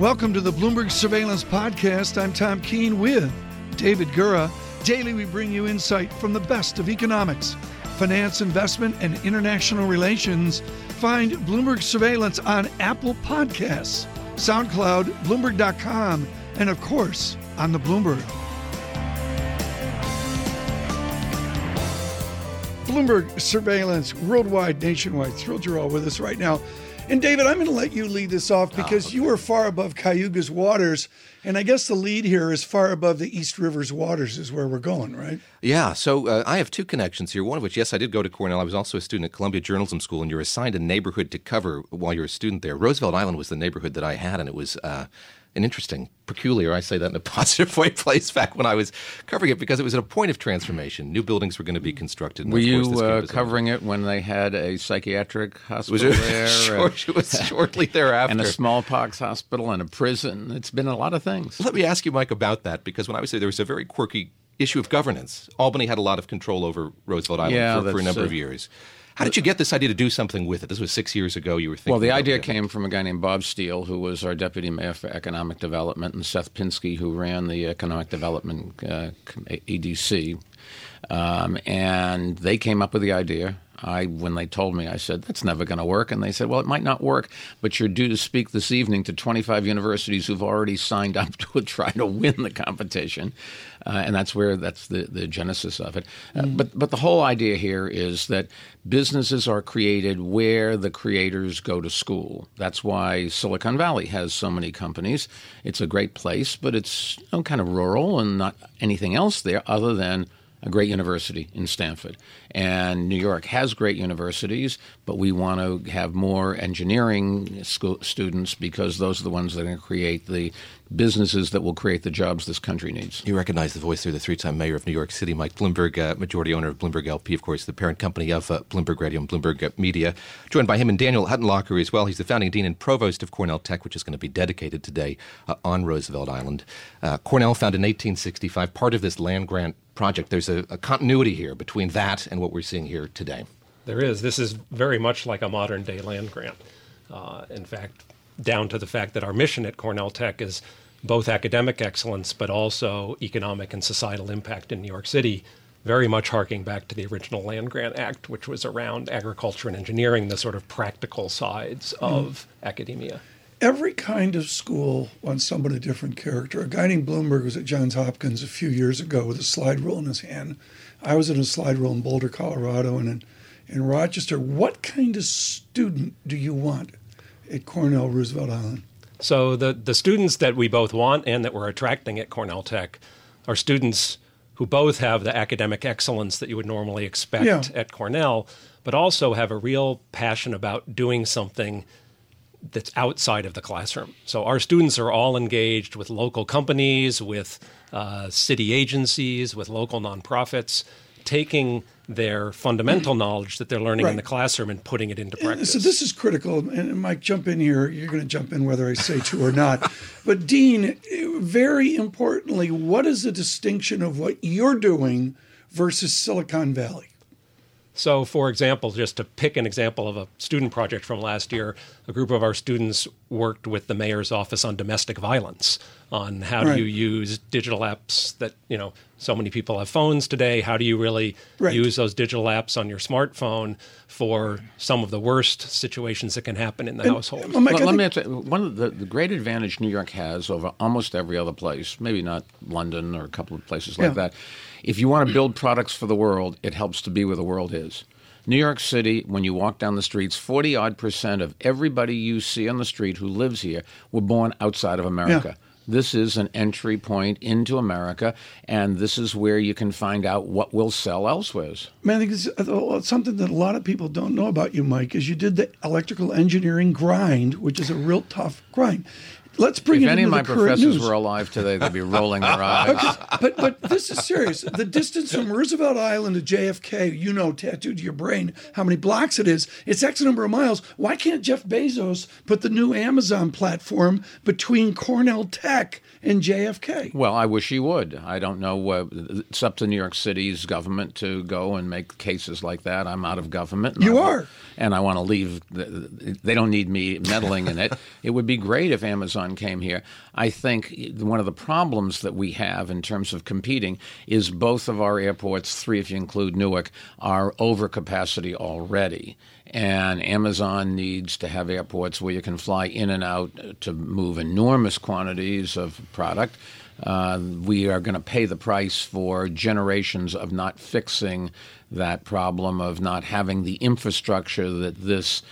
Welcome to the Bloomberg Surveillance Podcast. I'm Tom Keene with David Gura. Daily, we bring you insight from the best of economics, finance, investment, and international relations. Find Bloomberg Surveillance on Apple Podcasts, SoundCloud, Bloomberg.com, and of course, on the Bloomberg. Bloomberg Surveillance, worldwide, nationwide. Thrilled you're all with us right now. And David, I'm going to let you lead this off because oh, okay. you are far above Cayuga's waters. And I guess the lead here is far above the East River's waters, is where we're going, right? Yeah. So uh, I have two connections here. One of which, yes, I did go to Cornell. I was also a student at Columbia Journalism School, and you're assigned a neighborhood to cover while you're a student there. Roosevelt Island was the neighborhood that I had, and it was. Uh, an interesting, peculiar, I say that in a positive way, place back when I was covering it because it was at a point of transformation. New buildings were going to be constructed. Were you uh, covering it when they had a psychiatric hospital was it, there? Short, it was shortly thereafter. and a smallpox hospital and a prison. It's been a lot of things. Let me ask you, Mike, about that because when I was there, there was a very quirky issue of governance. Albany had a lot of control over Roosevelt Island yeah, for, for, a number uh, of years. How did you get this idea to do something with it? This was six years ago. You were thinking. Well, the idea came from a guy named Bob Steel, who was our deputy mayor for economic development, and Seth Pinsky, who ran the economic development uh, EDC. Um, and they came up with the idea. I, when they told me, I said, that's never going to work. And they said, well, it might not work, but you're due to speak this evening to 25 universities who've already signed up to try to win the competition. Uh, and that's where that's the, the genesis of it. Uh, mm. But, but the whole idea here is that businesses are created where the creators go to school. That's why Silicon Valley has so many companies. It's a great place, but it's you know, kind of rural and not anything else there other than a great university in Stanford. And New York has great universities, but we want to have more engineering school students because those are the ones that are going to create the businesses that will create the jobs this country needs. You recognize the voice there, the three time mayor of New York City, Mike Bloomberg, uh, majority owner of Bloomberg LP, of course, the parent company of uh, Bloomberg Radio and Bloomberg uh, Media. Joined by him and Daniel Huttenlocher as well. He's the founding dean and provost of Cornell Tech, which is going to be dedicated today uh, on Roosevelt Island. Uh, Cornell, founded in 1865, part of this land grant project. There's a, a continuity here between that and what we're seeing here today. There is. This is very much like a modern day land grant. Uh, in fact, down to the fact that our mission at Cornell Tech is both academic excellence but also economic and societal impact in New York City, very much harking back to the original Land Grant Act, which was around agriculture and engineering, the sort of practical sides of mm. academia every kind of school wants somebody a different character. A guy named Bloomberg was at Johns Hopkins a few years ago with a slide rule in his hand. I was in a slide rule in Boulder, Colorado, and in, in Rochester. What kind of student do you want at Cornell Roosevelt Island? So the the students that we both want and that we're attracting at Cornell Tech are students who both have the academic excellence that you would normally expect yeah. at Cornell, but also have a real passion about doing something that's outside of the classroom. So our students are all engaged with local companies, with uh, city agencies, with local nonprofits, taking their fundamental knowledge that they're learning right. in the classroom and putting it into practice. So this is critical. And Mike, jump in here. You're going to jump in whether I say to or not. but Dean, very importantly, what is the distinction of what you're doing versus Silicon Valley? So, for example, just to pick an example of a student project from last year, a group of our students worked with the mayor's office on domestic violence, on how right. do you use digital apps that, you know, so many people have phones today. How do you really right. use those digital apps on your smartphone for some of the worst situations that can happen in the and, household? Well, well, let me answer. One of the, the great advantage New York has over almost every other place, maybe not London or a couple of places like that, if you want to build products for the world, it helps to be where the world is. New York City, when you walk down the streets, 40 odd percent of everybody you see on the street who lives here were born outside of America. Yeah. This is an entry point into America, and this is where you can find out what will sell elsewhere. Man, I think it's uh, something that a lot of people don't know about you, Mike, is you did the electrical engineering grind, which is a real tough grind. Let's bring if it any of my professors news. were alive today, they'd be rolling their eyes. Okay, but but this is serious. The distance from Roosevelt Island to JFK, you know, tattooed to your brain how many blocks it is. It's X number of miles. Why can't Jeff Bezos put the new Amazon platform between Cornell Tech and JFK? Well, I wish he would. I don't know. Uh, it's up to New York City's government to go and make cases like that. I'm out of government. You I, are, and I want to leave. The, they don't need me meddling in it. It would be great if Amazon Amazon came here. I think one of the problems that we have in terms of competing is both of our airports, three if you include Newark, are over capacity already. And Amazon needs to have airports where you can fly in and out to move enormous quantities of product. Uh, we are going to pay the price for generations of not fixing that problem, of not having the infrastructure that this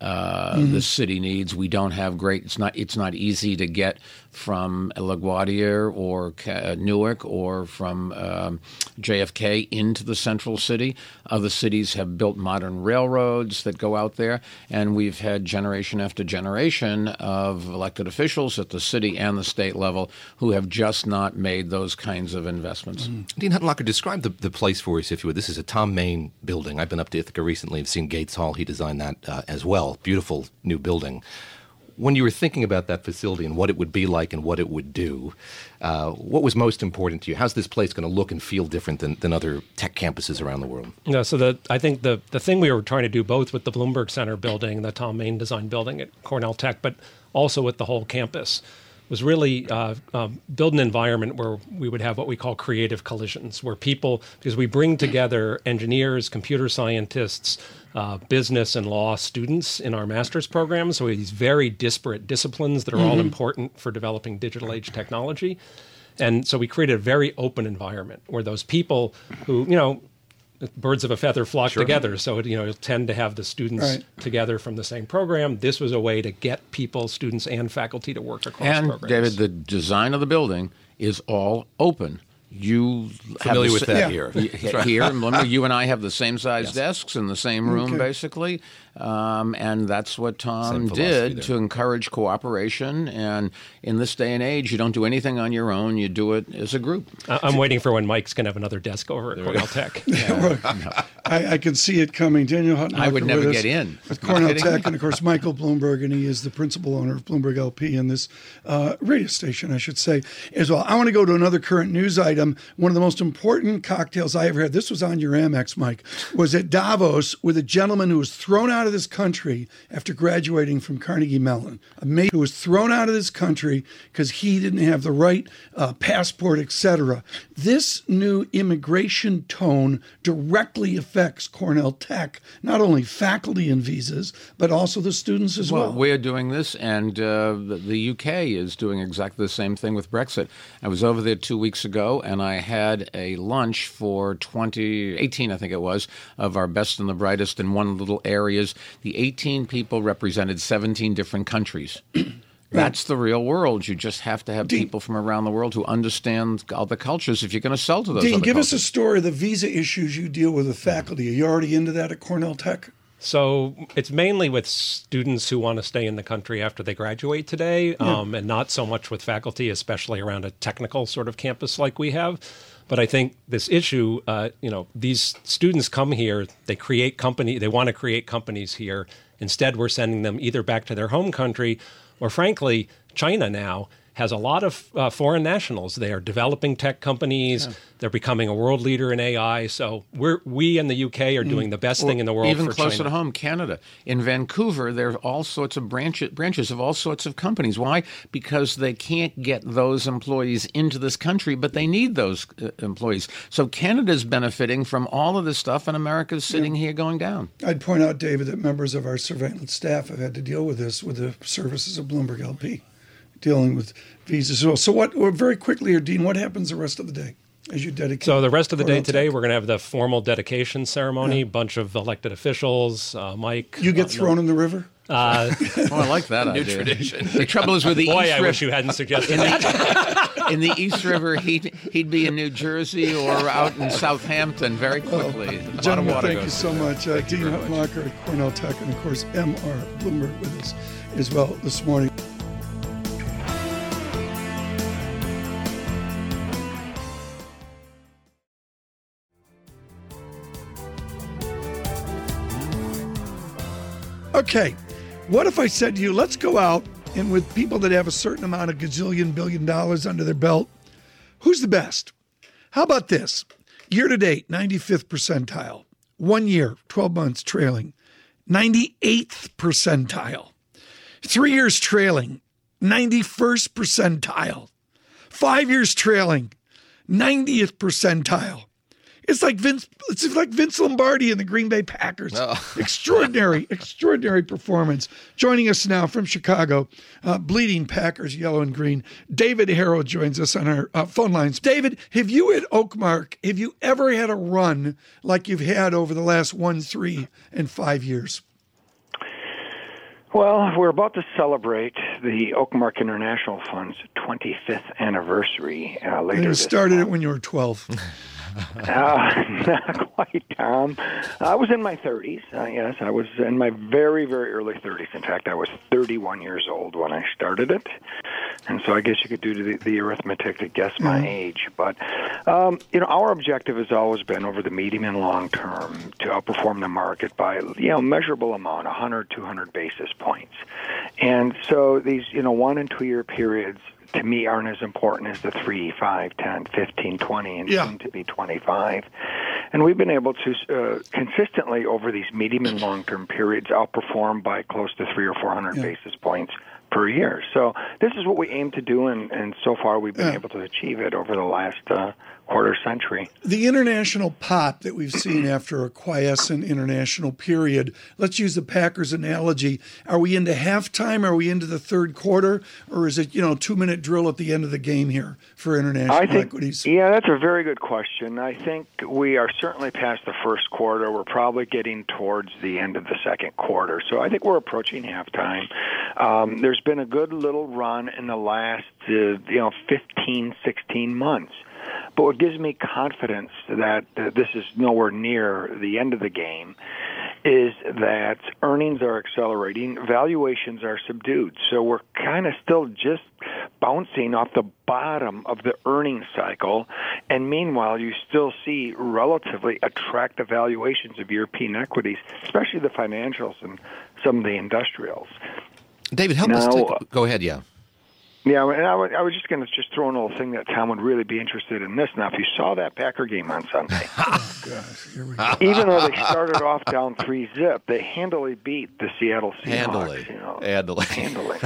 uh, mm-hmm. the city needs. We don't have great. It's not. It's not easy to get from LaGuardia or uh, Newark or from um, JFK into the central city. Other cities have built modern railroads that go out there, and we've had generation after generation of elected officials at the city and the state level who have just not made those kinds of investments. Mm-hmm. Dean Huttenlocher, describe the, the place for us, if you would. This is a Thom Mayne building. I've been up to Ithaca recently. I've seen Gates Hall. He designed that uh, as well. Beautiful new building when you were thinking about that facility and what it would be like and what it would do, uh, what was most important to you? How's this place going to look and feel different than, than other tech campuses around the world? Yeah, so the, I think the, the thing we were trying to do both with the Bloomberg Center building, and the Thom Mayne Design building at Cornell Tech, but also with the whole campus was really uh, um, build an environment where we would have what we call creative collisions, where people, because we bring together engineers, computer scientists, uh, business and law students in our master's program. So these very disparate disciplines that are mm-hmm. all important for developing digital age technology. And so we created a very open environment where those people who, you know, birds of a feather flock sure. together. So it, you know, tend to have the students right. together from the same program. This was a way to get people, students, and faculty to work across and, programs. David, the design of the building is all open you familiar with that yeah. here. here, remember, you and I have the same size yes. desks in the same mm, room, okay. basically, um, and that's what Tom did to encourage cooperation. And in this day and age, you don't do anything on your own; you do it as a group. I'm waiting for when Mike's going to have another desk over at Cornell Tech. yeah. I, I, can see it coming. Daniel Hutton. I would never get in with Cornell Tech, and of course Michael Bloomberg, and he is the principal owner of Bloomberg LP and this uh, radio station, I should say, as well. I want to go to another current news item. One of the most important cocktails I ever had. This was on your Amex, Mike. Was at Davos with a gentleman who was thrown out of this country after graduating from Carnegie Mellon. A mate who was thrown out of this country because he didn't have the right uh, passport, etc. This new immigration tone directly affects Cornell Tech, not only faculty and visas, but also the students as well. well. We're doing this, and uh, the, the, UK is doing exactly the same thing with Brexit. I was over there two weeks ago, and I had a lunch for 2018, I think it was, of our best and the brightest in one little areas. The 18 people represented 17 different countries. That's the real world. You just have to have Dean, people from around the world who understand other cultures if you're going to sell to those. Dean, give cultures. us a story of the visa issues you deal with with faculty. Are you already into that at Cornell Tech? So it's mainly with students who want to stay in the country after they graduate today, yeah. um, and not so much with faculty, especially around a technical sort of campus like we have. But I think this issue, uh, you know, these students come here, they create company, they want to create companies here. Instead, we're sending them either back to their home country or frankly, China now has a lot of uh, foreign nationals. They are developing tech companies. Yeah. They're becoming a world leader in AI. So we're we in the UK are mm. doing the best thing in the world. Even closer China. to home, Canada. In Vancouver, there are all sorts of branches branches of all sorts of companies. Why? Because they can't get those employees into this country, but they need those uh, employees. So Canada's benefiting from all of this stuff, and America's sitting yeah. here going down. I'd point out, David, that members of our surveillance staff have had to deal with this with the services of Bloomberg LP dealing with visas. So, so what? Very quickly, or Dean, what happens the rest of the day? As you dedicate. So the rest of the day today, we're going to have the formal dedication ceremony. Yeah. bunch of elected officials. Uh, Mike, you get uh, thrown no, in the river. Uh, oh, I like that new idea. tradition. The trouble is with the boy, East I River, wish you hadn't suggested in that. The, in the East River, he'd he'd be in New Jersey or out in Southampton very quickly. Well, gentlemen, thank you so much, uh, Dean Huttenlocher at Cornell Tech, and of course M.R. Bloomberg with us as well this morning. Okay, what if I said to you, let's go out and with people that have a certain amount of gazillion billion dollars under their belt, who's the best? How about this? Year to date, 95th percentile. One year, 12 months trailing, 98th percentile. Three years trailing, 91st percentile. Five years trailing, 90th percentile. It's like Vince. It's like Vince Lombardi and the Green Bay Packers. Oh. extraordinary, extraordinary performance. Joining us now from Chicago, uh, bleeding Packers, yellow and green. David Herro joins us on our uh, phone lines. David, have you at Oakmark? Have you ever had a run like you've had over the last one, three, and five years? Well, we're about to celebrate the Oakmark International Fund's 25th anniversary uh, later. You started it when you were 12. uh, not quite, Tom. I was in my 30s. Uh, yes, I was in my very, very early 30s. In fact, I was 31 years old when I started it, and so I guess you could do the, the arithmetic to guess my mm-hmm. age. But um, you know, our objective has always been over the medium and long term to outperform the market by you know measurable amount, 100, 200 basis points. And so these you know one and two year periods to me aren't as important as the 3, 5, 10, 15, 20, and yeah. soon to be 25. And we've been able to uh, consistently over these medium and long term periods outperform by close to three or 400 yeah. basis points per year. So this is what we aim to do, and, and so far we've been yeah. able to achieve it over the last uh, quarter century. The international pop that we've seen after a quiescent international period, let's use the Packers analogy. Are we into halftime? Are we into the third quarter? Or is it, you know, two minute drill at the end of the game here for international I think, equities? Yeah, that's a very good question. I think we are certainly past the first quarter. We're probably getting towards the end of the second quarter. So I think we're approaching halftime. Um, there's been a good little run in the last, uh, you know, 15, 16 months. But what gives me confidence that uh, this is nowhere near the end of the game is that earnings are accelerating, valuations are subdued. So we're kind of still just bouncing off the bottom of the earnings cycle. And meanwhile, you still see relatively attractive valuations of European equities, especially the financials and some of the industrials. David, help now, us. Take, go ahead, yeah. Yeah, and I, I was just going to just throw in a little thing that Tom would really be interested in this. Now, if you saw that Packer game on Sunday, oh, even though they started off down three zip, they handily beat the Seattle Seahawks. Handily, you know, handily, handily.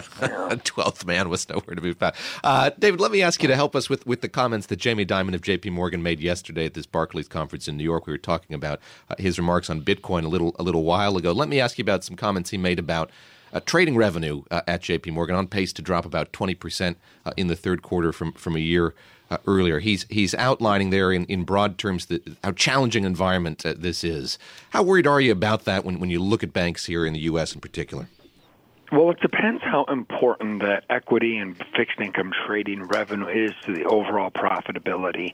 Twelfth man was nowhere to be found. Uh, David, let me ask you to help us with, with the comments that Jamie Dimon of J.P. Morgan made yesterday at this Barclays conference in New York. We were talking about uh, his remarks on Bitcoin a little a little while ago. Let me ask you about some comments he made about trading revenue uh, at JP Morgan on pace to drop about 20% uh, in the third quarter from, from a year uh, earlier. He's, he's outlining there in, in broad terms the, how challenging environment uh, this is. How worried are you about that when, when you look at banks here in the U.S. in particular? Well, it depends how important the equity and fixed income trading revenue is to the overall profitability.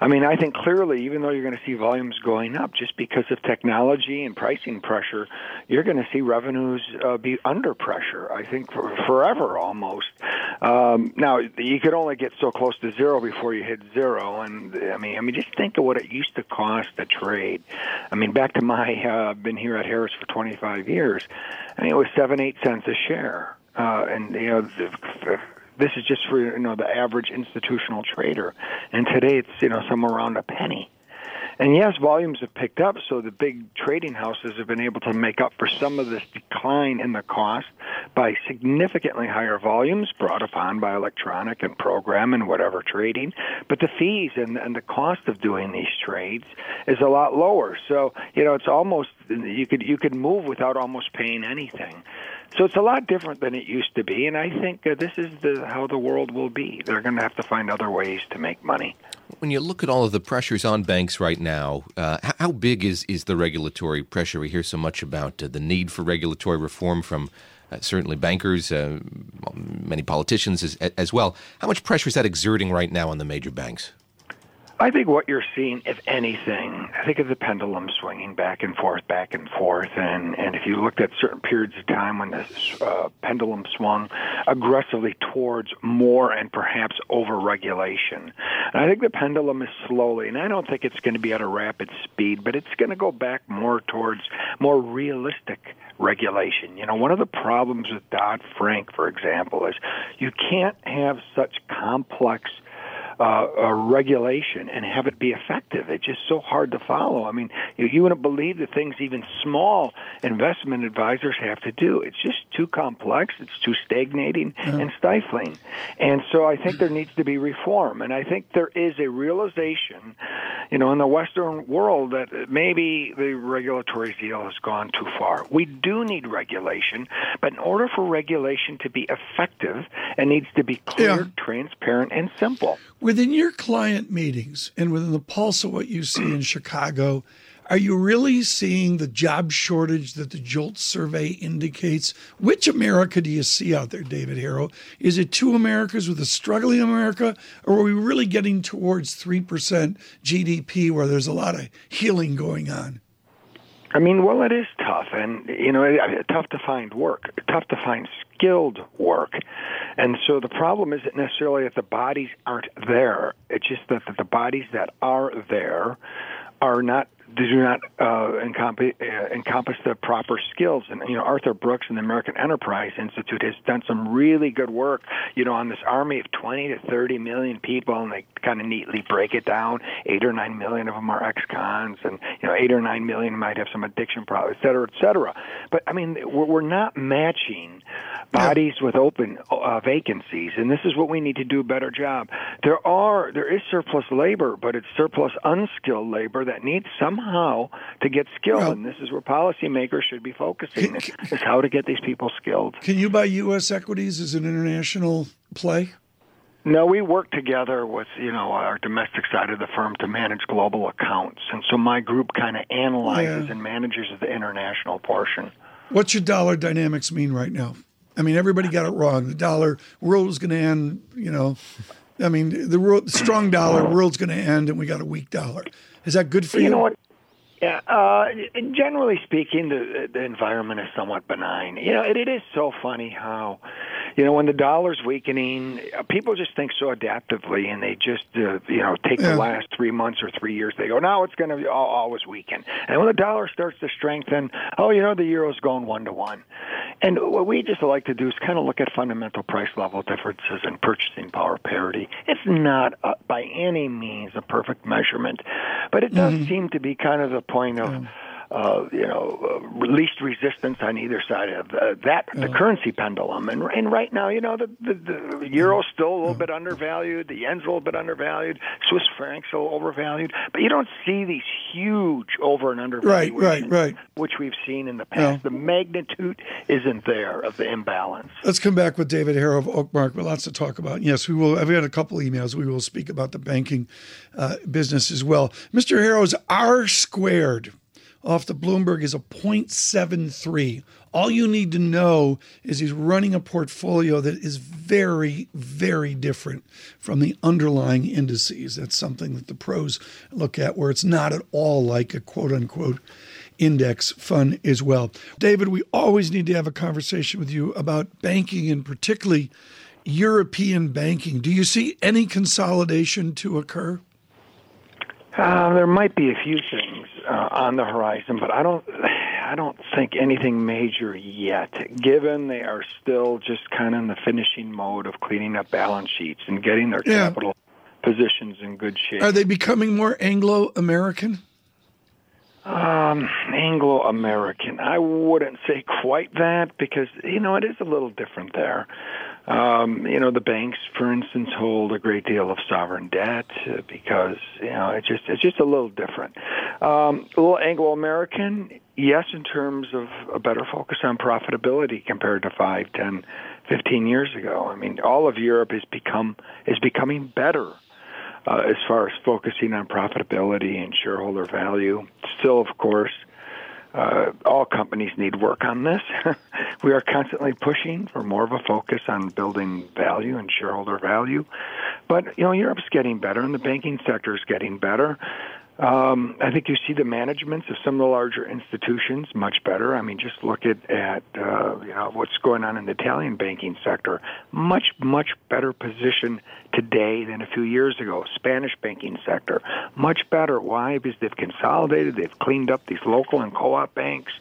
I mean, I think clearly, even though you're going to see volumes going up, just because of technology and pricing pressure, you're going to see revenues uh, be under pressure. I think for, forever almost. Um, now, you could only get so close to zero before you hit zero, and I mean, I mean, just think of what it used to cost to trade. I mean, back to my, uh, been here at Harris for 25 years. I mean, it was seven, eight cents a share, uh, and you know. This is just for you know the average institutional trader, and today it's you know somewhere around a penny. And yes, volumes have picked up, so the big trading houses have been able to make up for some of this decline in the cost by significantly higher volumes brought upon by electronic and program and whatever trading. But the fees and, and the cost of doing these trades is a lot lower. So, you know, it's almost you could you could move without almost paying anything. So it's a lot different than it used to be, and I think uh, this is the, how the world will be. They're going to have to find other ways to make money. When you look at all of the pressures on banks right now, uh, how big is, is the regulatory pressure? We hear so much about uh, the need for regulatory reform from uh, certainly bankers, uh, many politicians as, as well. How much pressure is that exerting right now on the major banks? I think what you're seeing, if anything, I think of the pendulum swinging back and forth, back and forth, and and if you looked at certain periods of time when the uh, pendulum swung aggressively towards more and perhaps over regulation, and I think the pendulum is slowly, and I don't think it's going to be at a rapid speed, but it's going to go back more towards more realistic regulation. You know, one of the problems with Dodd Frank, for example, is you can't have such complex uh, uh, regulation and have it be effective. It's just so hard to follow. I mean, you, you wouldn't believe the things even small investment advisors have to do. It's just too complex. It's too stagnating yeah. and stifling. And so I think there needs to be reform. And I think there is a realization, you know, in the Western world that maybe the regulatory zeal has gone too far. We do need regulation, but in order for regulation to be effective, it needs to be clear, yeah. transparent, and simple. Within your client meetings and within the pulse of what you see in Chicago, are you really seeing the job shortage that the JOLT survey indicates? Which America do you see out there, David Herro? Is it two Americas with a struggling America, or are we really getting towards 3% GDP where there's a lot of healing going on? I mean, well, it is tough, and you know, tough to find work, tough to find skilled work, and so the problem isn't necessarily that the bodies aren't there. It's just that the bodies that are there are not do not uh, encompass, uh, encompass the proper skills. And you know, Arthur Brooks and the American Enterprise Institute has done some really good work. You know, on this army of 20 to 30 million people, and they kind of neatly break it down. Eight or nine million of them are ex-cons, and you know, eight or nine million might have some addiction problems, et cetera, et cetera. But I mean, we're, we're not matching bodies with open uh, vacancies, and this is what we need to do a better job. There are there is surplus labor, but it's surplus unskilled labor that needs somehow to get skilled, well, and this is where policymakers should be focusing: can, is how to get these people skilled. Can you buy U.S. equities as an international play? No, we work together with you know our domestic side of the firm to manage global accounts, and so my group kind of analyzes yeah. and manages the international portion. What's your dollar dynamics mean right now? I mean, everybody got it wrong. The dollar world was going to end. You know, I mean, the world, strong dollar world's going to end, and we got a weak dollar. Is that good for you? You know what? Yeah, uh, generally speaking, the the environment is somewhat benign. You know, it, it is so funny how you know, when the dollar's weakening, uh, people just think so adaptively, and they just, uh, you know, take yeah. the last three months or three years. They go, now it's going to always weaken. And when the dollar starts to strengthen, oh, you know, the euro's going one to one. And what we just like to do is kind of look at fundamental price level differences and purchasing power parity. It's not uh, by any means a perfect measurement, but it does mm-hmm. seem to be kind of the point of. Yeah uh, you know, uh, least resistance on either side of uh, that the currency pendulum. And and right now, you know, the the, the euro's still a little bit undervalued, the yen's a little bit undervalued, Swiss franc's a little overvalued, but you don't see these huge over and under right, right, right, which we've seen in the past. The magnitude isn't there of the imbalance. Let's come back with David Herro of Oakmark. With lots to talk about. Yes, we will. I've had a couple emails. We will speak about the banking uh, business as well. Mr. Herro's R squared off the Bloomberg is a 0.73. All you need to know is he's running a portfolio that is very, very different from the underlying indices. That's something that the pros look at, where it's not at all like a quote unquote index fund as well. David, we always need to have a conversation with you about banking and particularly European banking. Do you see any consolidation to occur? Uh, there might be a few things uh, on the horizon, but I don't. I don't think anything major yet. Given they are still just kind of in the finishing mode of cleaning up balance sheets and getting their yeah. capital positions in good shape. Are they becoming more Anglo American? Um, Anglo American. I wouldn't say quite that because you know it is a little different there. Um, you know, the banks, for instance, hold a great deal of sovereign debt uh, because you know it's just it's just a little different. Um, a little Anglo-American, yes, in terms of a better focus on profitability compared to five, ten, fifteen years ago. I mean, all of Europe has become is becoming better. Uh, as far as focusing on profitability and shareholder value, still, of course, uh, all companies need work on this. we are constantly pushing for more of a focus on building value and shareholder value. But you know, Europe's getting better, and the banking sector is getting better. Um, I think you see the managements of some of the larger institutions much better. I mean, just look at at uh, you know what's going on in the Italian banking sector. Much much better position today than a few years ago. Spanish banking sector, much better. Why? Because they've consolidated, they've cleaned up these local and co op banks.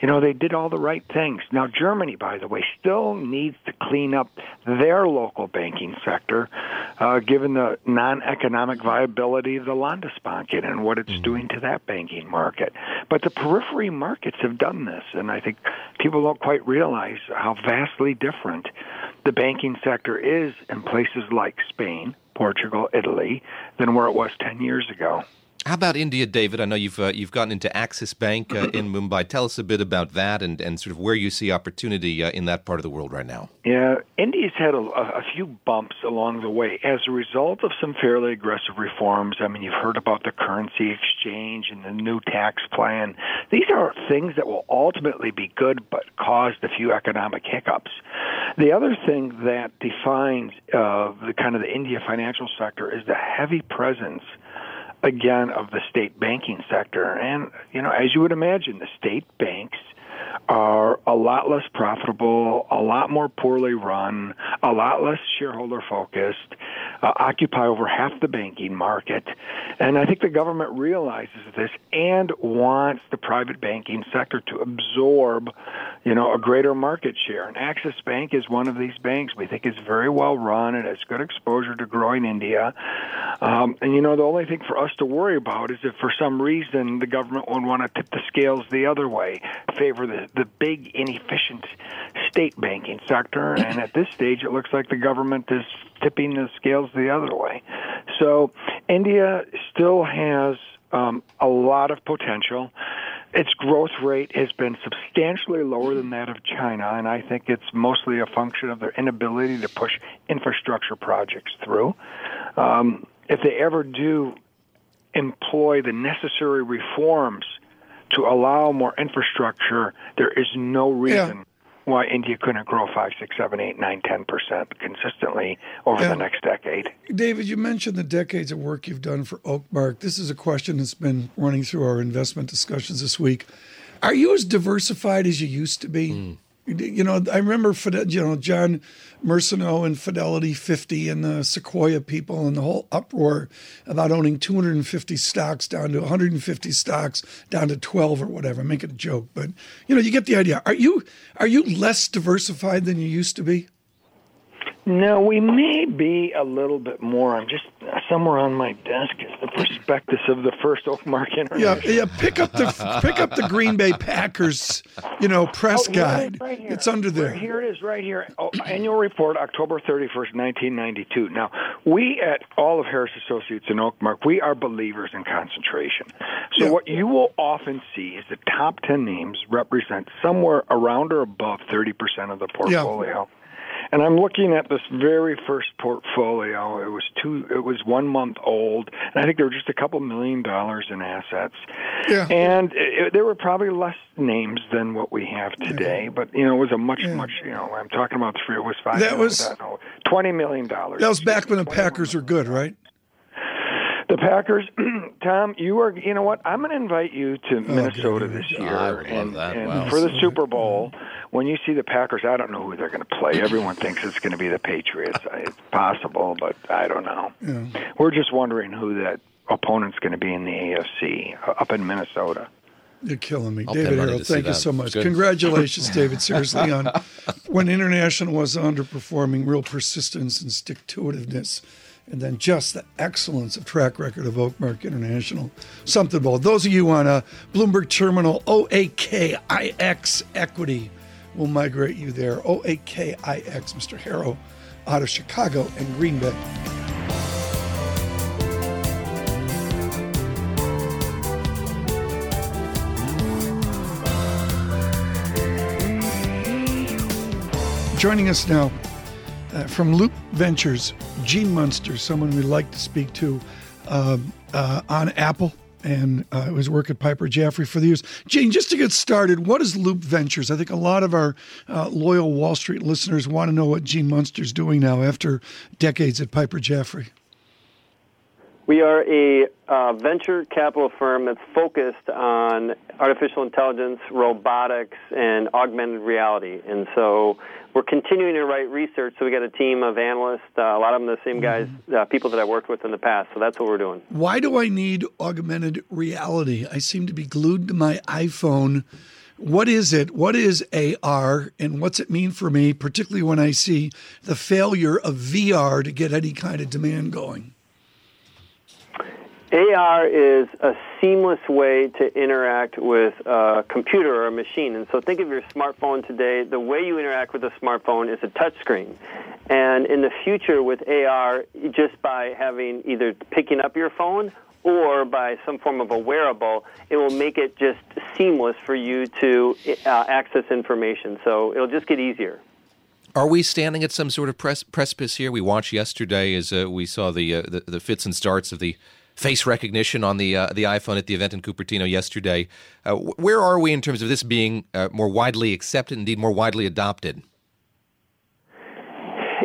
You know, they did all the right things. Now, Germany, by the way, still needs to clean up their local banking sector, uh, given the non economic viability of the Landesbanken and what it's mm-hmm. doing to that banking market. But the periphery markets have done this, and I think people don't quite realize how vastly different the banking sector is in places like Spain, Portugal, Italy, than where it was 10 years ago. How about India, David? I know you've uh, you've gotten into Axis Bank uh, in Mumbai. Tell us a bit about that and, and sort of where you see opportunity uh, in that part of the world right now. Yeah, India's had a, a, few bumps along the way as a result of some fairly aggressive reforms. I mean, you've heard about the currency exchange and the new tax plan. These are things that will ultimately be good, but caused a few economic hiccups. The other thing that defines uh, the kind of the India financial sector is the heavy presence again of the state banking sector. And, you know, as you would imagine, the state banks are a lot less profitable, a lot more poorly run, a lot less shareholder focused, uh, occupy over half the banking market. And I think the government realizes this and wants the private banking sector to absorb, you know, a greater market share. And Axis Bank is one of these banks we think is very well run and has good exposure to growing India. Um, and, you know, the only thing for us to worry about is if for some reason the government would want to tip the scales the other way, favor the, the big, inefficient state banking sector. And at this stage, it looks like the government is tipping the scales the other way. So India still has um, a lot of potential. Its growth rate has been substantially lower than that of China, and I think it's mostly a function of their inability to push infrastructure projects through. Um, if they ever do employ the necessary reforms to allow more infrastructure, there is no reason. Yeah why India couldn't grow five, six, seven, eight, nine, ten percent consistently over and the next decade. David, you mentioned the decades of work you've done for Oakmark. This is a question that's been running through our investment discussions this week. Are you as diversified as you used to be? Mm. You know, I remember, you know, John Mercenau and Fidelity 50 and the Sequoia people and the whole uproar about owning 250 stocks down to 150 stocks down to 12 or whatever. I'm making a joke, but you know, you get the idea. Are you are you less diversified than you used to be? No, we may be a little bit more. I'm just uh, somewhere on my desk is the prospectus of the first Oakmark International. Yeah, yeah. Pick up the pick up the Green Bay Packers, you know, press oh, guide. Right it's under there. Right here it is, right here. Oh, annual report, October 31st, 1992. Now, we at all of Harris Associates in Oakmark, we are believers in concentration. So yeah. what you will often see is the top 10 names represent somewhere around or above 30% of the portfolio. Yeah. And I'm looking at this very first portfolio. It was two. It was one month old, and I think there were just a couple million dollars in assets. Yeah. And it, there were probably less names than what we have today, yeah. but you know, it was a much, yeah. much. You know, I'm talking about three. It was five. That was twenty million dollars. That was back when the Packers were good, right? The Packers, Tom, you are. You know what? I'm going to invite you to oh, Minnesota this year, oh, and, and wow. for the Super Bowl. When you see the Packers, I don't know who they're going to play. Everyone thinks it's going to be the Patriots. It's possible, but I don't know. Yeah. We're just wondering who that opponent's going to be in the AFC uh, up in Minnesota. You're killing me. I'll David Herro, thank you so much. Congratulations, David, seriously, on when International was underperforming, real persistence and stick to itiveness and then just the excellence of track record of Oakmark International. Something about those of you on a Bloomberg Terminal OAKIX equity will migrate you there. OAKIX, Mr. Herro, out of Chicago and Green Bay. Joining us now uh, from Loup Ventures, Gene Munster, someone we like to speak to uh, uh, on Apple and uh, was work at Piper Jaffray for the years. Gene, just to get started, what is Loup Ventures? I think a lot of our uh, loyal Wall Street listeners want to know what Gene Munster's doing now after decades at Piper Jaffray. We are a uh, venture capital firm that's focused on artificial intelligence, robotics, and augmented reality. And so we're continuing to write research. So we got a team of analysts, uh, a lot of them the same guys, mm-hmm. uh, people that I worked with in the past. So that's what we're doing. Why do I need augmented reality? I seem to be glued to my iPhone. What is it? What is AR, and what's it mean for me, particularly when I see the failure of VR to get any kind of demand going? AR is a seamless way to interact with a computer or a machine. And so think of your smartphone today. The way you interact with a smartphone is a touchscreen. And in the future with AR, just by having either picking up your phone or by some form of a wearable, it will make it just seamless for you to uh, access information. So it'll just get easier. Are we standing at some sort of precipice here? We watched yesterday as uh, we saw the, uh, the, the fits and starts of the face recognition on the uh, the iPhone at the event in Cupertino yesterday. Uh, where are we in terms of this being uh, more widely accepted, indeed more widely adopted?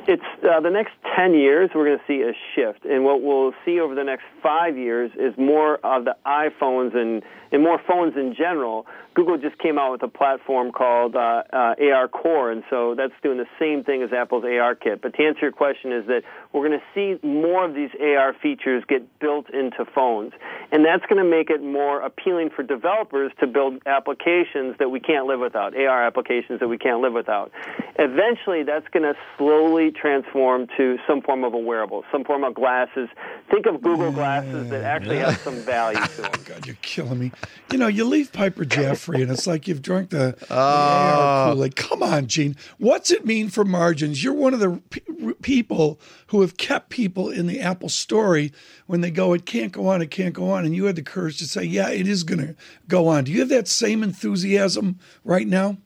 It's uh, the next 10 years, we're going to see a shift. And what we'll see over the next five years is more of the iPhones and, and more phones in general. Google just came out with a platform called uh, uh, ARCore, and so that's doing the same thing as Apple's ARKit. But to answer your question, is that we're going to see more of these AR features get built into phones, and that's going to make it more appealing for developers to build applications that we can't live without, AR applications that we can't live without. Eventually, that's going to slowly transform to some form of a wearable, some form of glasses. Think of Google glasses that actually have some value to them. God, you're killing me. You know, you leave Piper Jaffray, and it's like you've drunk the, the oh. Kool-Aid. Come on, Gene. What's it mean for margins? You're one of the p- people who have kept people in the Apple story when they go, it can't go on, it can't go on, and you had the courage to say, yeah, it is going to go on. Do you have that same enthusiasm right now?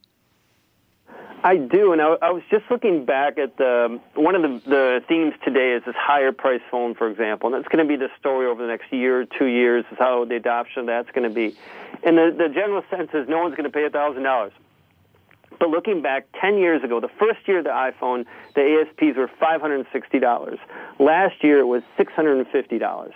I do, and I, I was just looking back at the one of the, the themes today is this higher price phone, for example, and that's going to be the story over the next year, two years, is how the adoption of that's going to be. And the, the general sense is no one's going to pay a thousand dollars. But looking back 10 years ago, the first year of the iPhone, the ASPs were $560. Last year it was $650.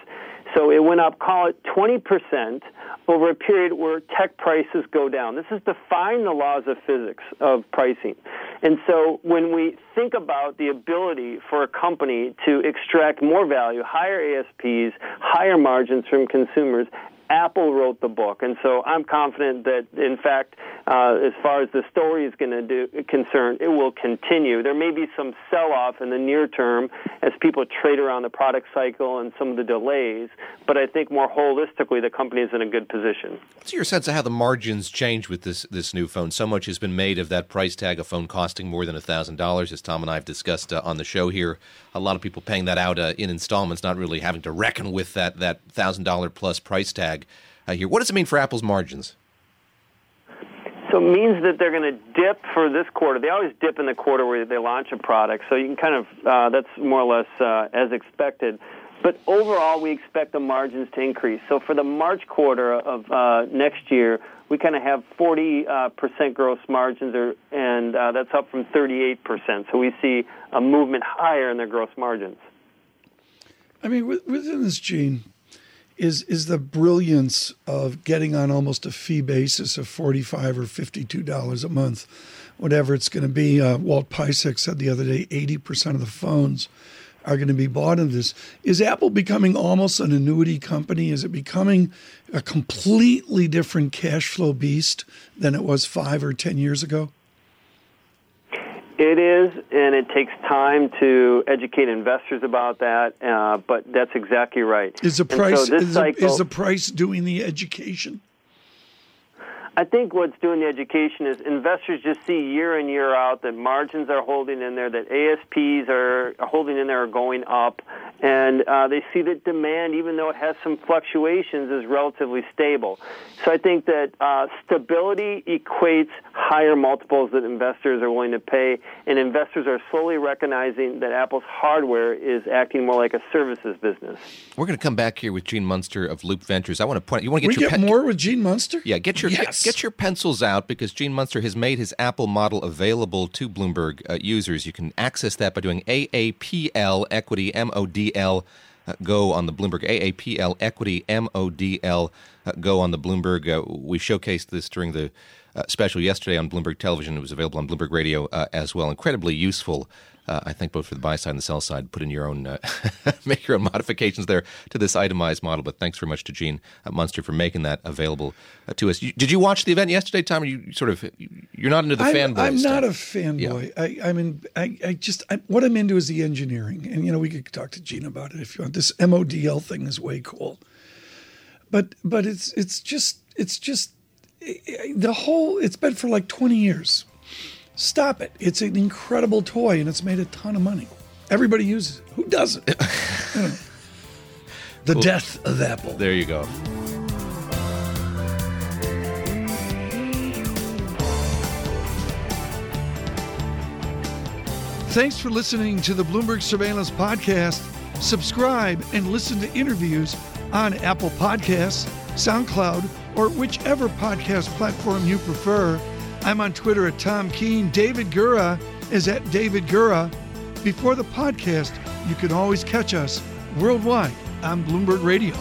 So it went up, call it 20% over a period where tech prices go down. This is defying the laws of physics of pricing. And so when we think about the ability for a company to extract more value, higher ASPs, higher margins from consumers, Apple wrote the book, and so I'm confident that, in fact, uh, as far as the story is going to do concerned, it will continue. There may be some sell-off in the near term as people trade around the product cycle and some of the delays, but I think more holistically, the company is in a good position. What's your sense of how the margins change with this this new phone? So much has been made of that price tag, a phone costing more than thousand dollars, as Tom and I have discussed uh, on the show here. A lot of people paying that out uh, in installments, not really having to reckon with that that thousand dollar plus price tag uh, here. What does it mean for Apple's margins? So it means that they're going to dip for this quarter. They always dip in the quarter where they launch a product. So you can kind of, uh, that's more or less uh, as expected. But overall, we expect the margins to increase. So for the March quarter of uh, next year, we kind of have 40% uh, gross margins, or, and uh, that's up from 38%. So we see a movement higher in their gross margins. I mean, within this Gene, is is the brilliance of getting on almost a fee basis of forty five or fifty two dollars a month, whatever it's going to be. Uh, Walt Piecyk said the other day, eighty percent of the phones are going to be bought in this. Is Apple becoming almost an annuity company? Is it becoming a completely different cash flow beast than it was five or ten years ago? It is, and it takes time to educate investors about that. Uh, but that's exactly right. Is the price so is, cycle, the, is the price doing the education? I think what's doing the education is investors just see year in year out that margins are holding in there, that ASPs are holding in there, are going up, and uh, they see that demand, even though it has some fluctuations, is relatively stable. So I think that uh, stability equates higher multiples that investors are willing to pay, and investors are slowly recognizing that Apple's hardware is acting more like a services business. We're going to come back here with Gene Munster of Loup Ventures. I want to point. You want to get we your get pe- more with Gene Munster? Yeah, get your yes. get, get, your pencils out because Gene Munster has made his Apple model available to Bloomberg uh, users. You can access that by doing AAPL Equity M O D L uh, go on the Bloomberg AAPL Equity MODL uh, go on the Bloomberg. Uh, we showcased this during the uh, special yesterday on Bloomberg Television. It was available on Bloomberg Radio uh, as well. Incredibly useful. Uh, I think both for the buy side and the sell side, put in your own, uh, make your own modifications there to this itemized model. But thanks very much to Gene Munster for making that available uh, to us. You, did you watch the event yesterday, Tom? You sort of you're not into the fanboy? I'm stuff. not a fanboy. Yeah. I, I mean, I, I just I, what I'm into is the engineering, and you know we could talk to Gene about it if you want. This MODL thing is way cool, but but it's it's just it's just the whole. It's been for like 20 years. Stop it. It's an incredible toy and it's made a ton of money. Everybody uses it. Who doesn't? the cool. death of Apple. There you go. Thanks for listening to the Bloomberg Surveillance Podcast. Subscribe and listen to interviews on Apple Podcasts, SoundCloud, or whichever podcast platform you prefer. I'm on Twitter at Tom Keene. David Gura is at David Gura. Before the podcast, you can always catch us worldwide on Bloomberg Radio.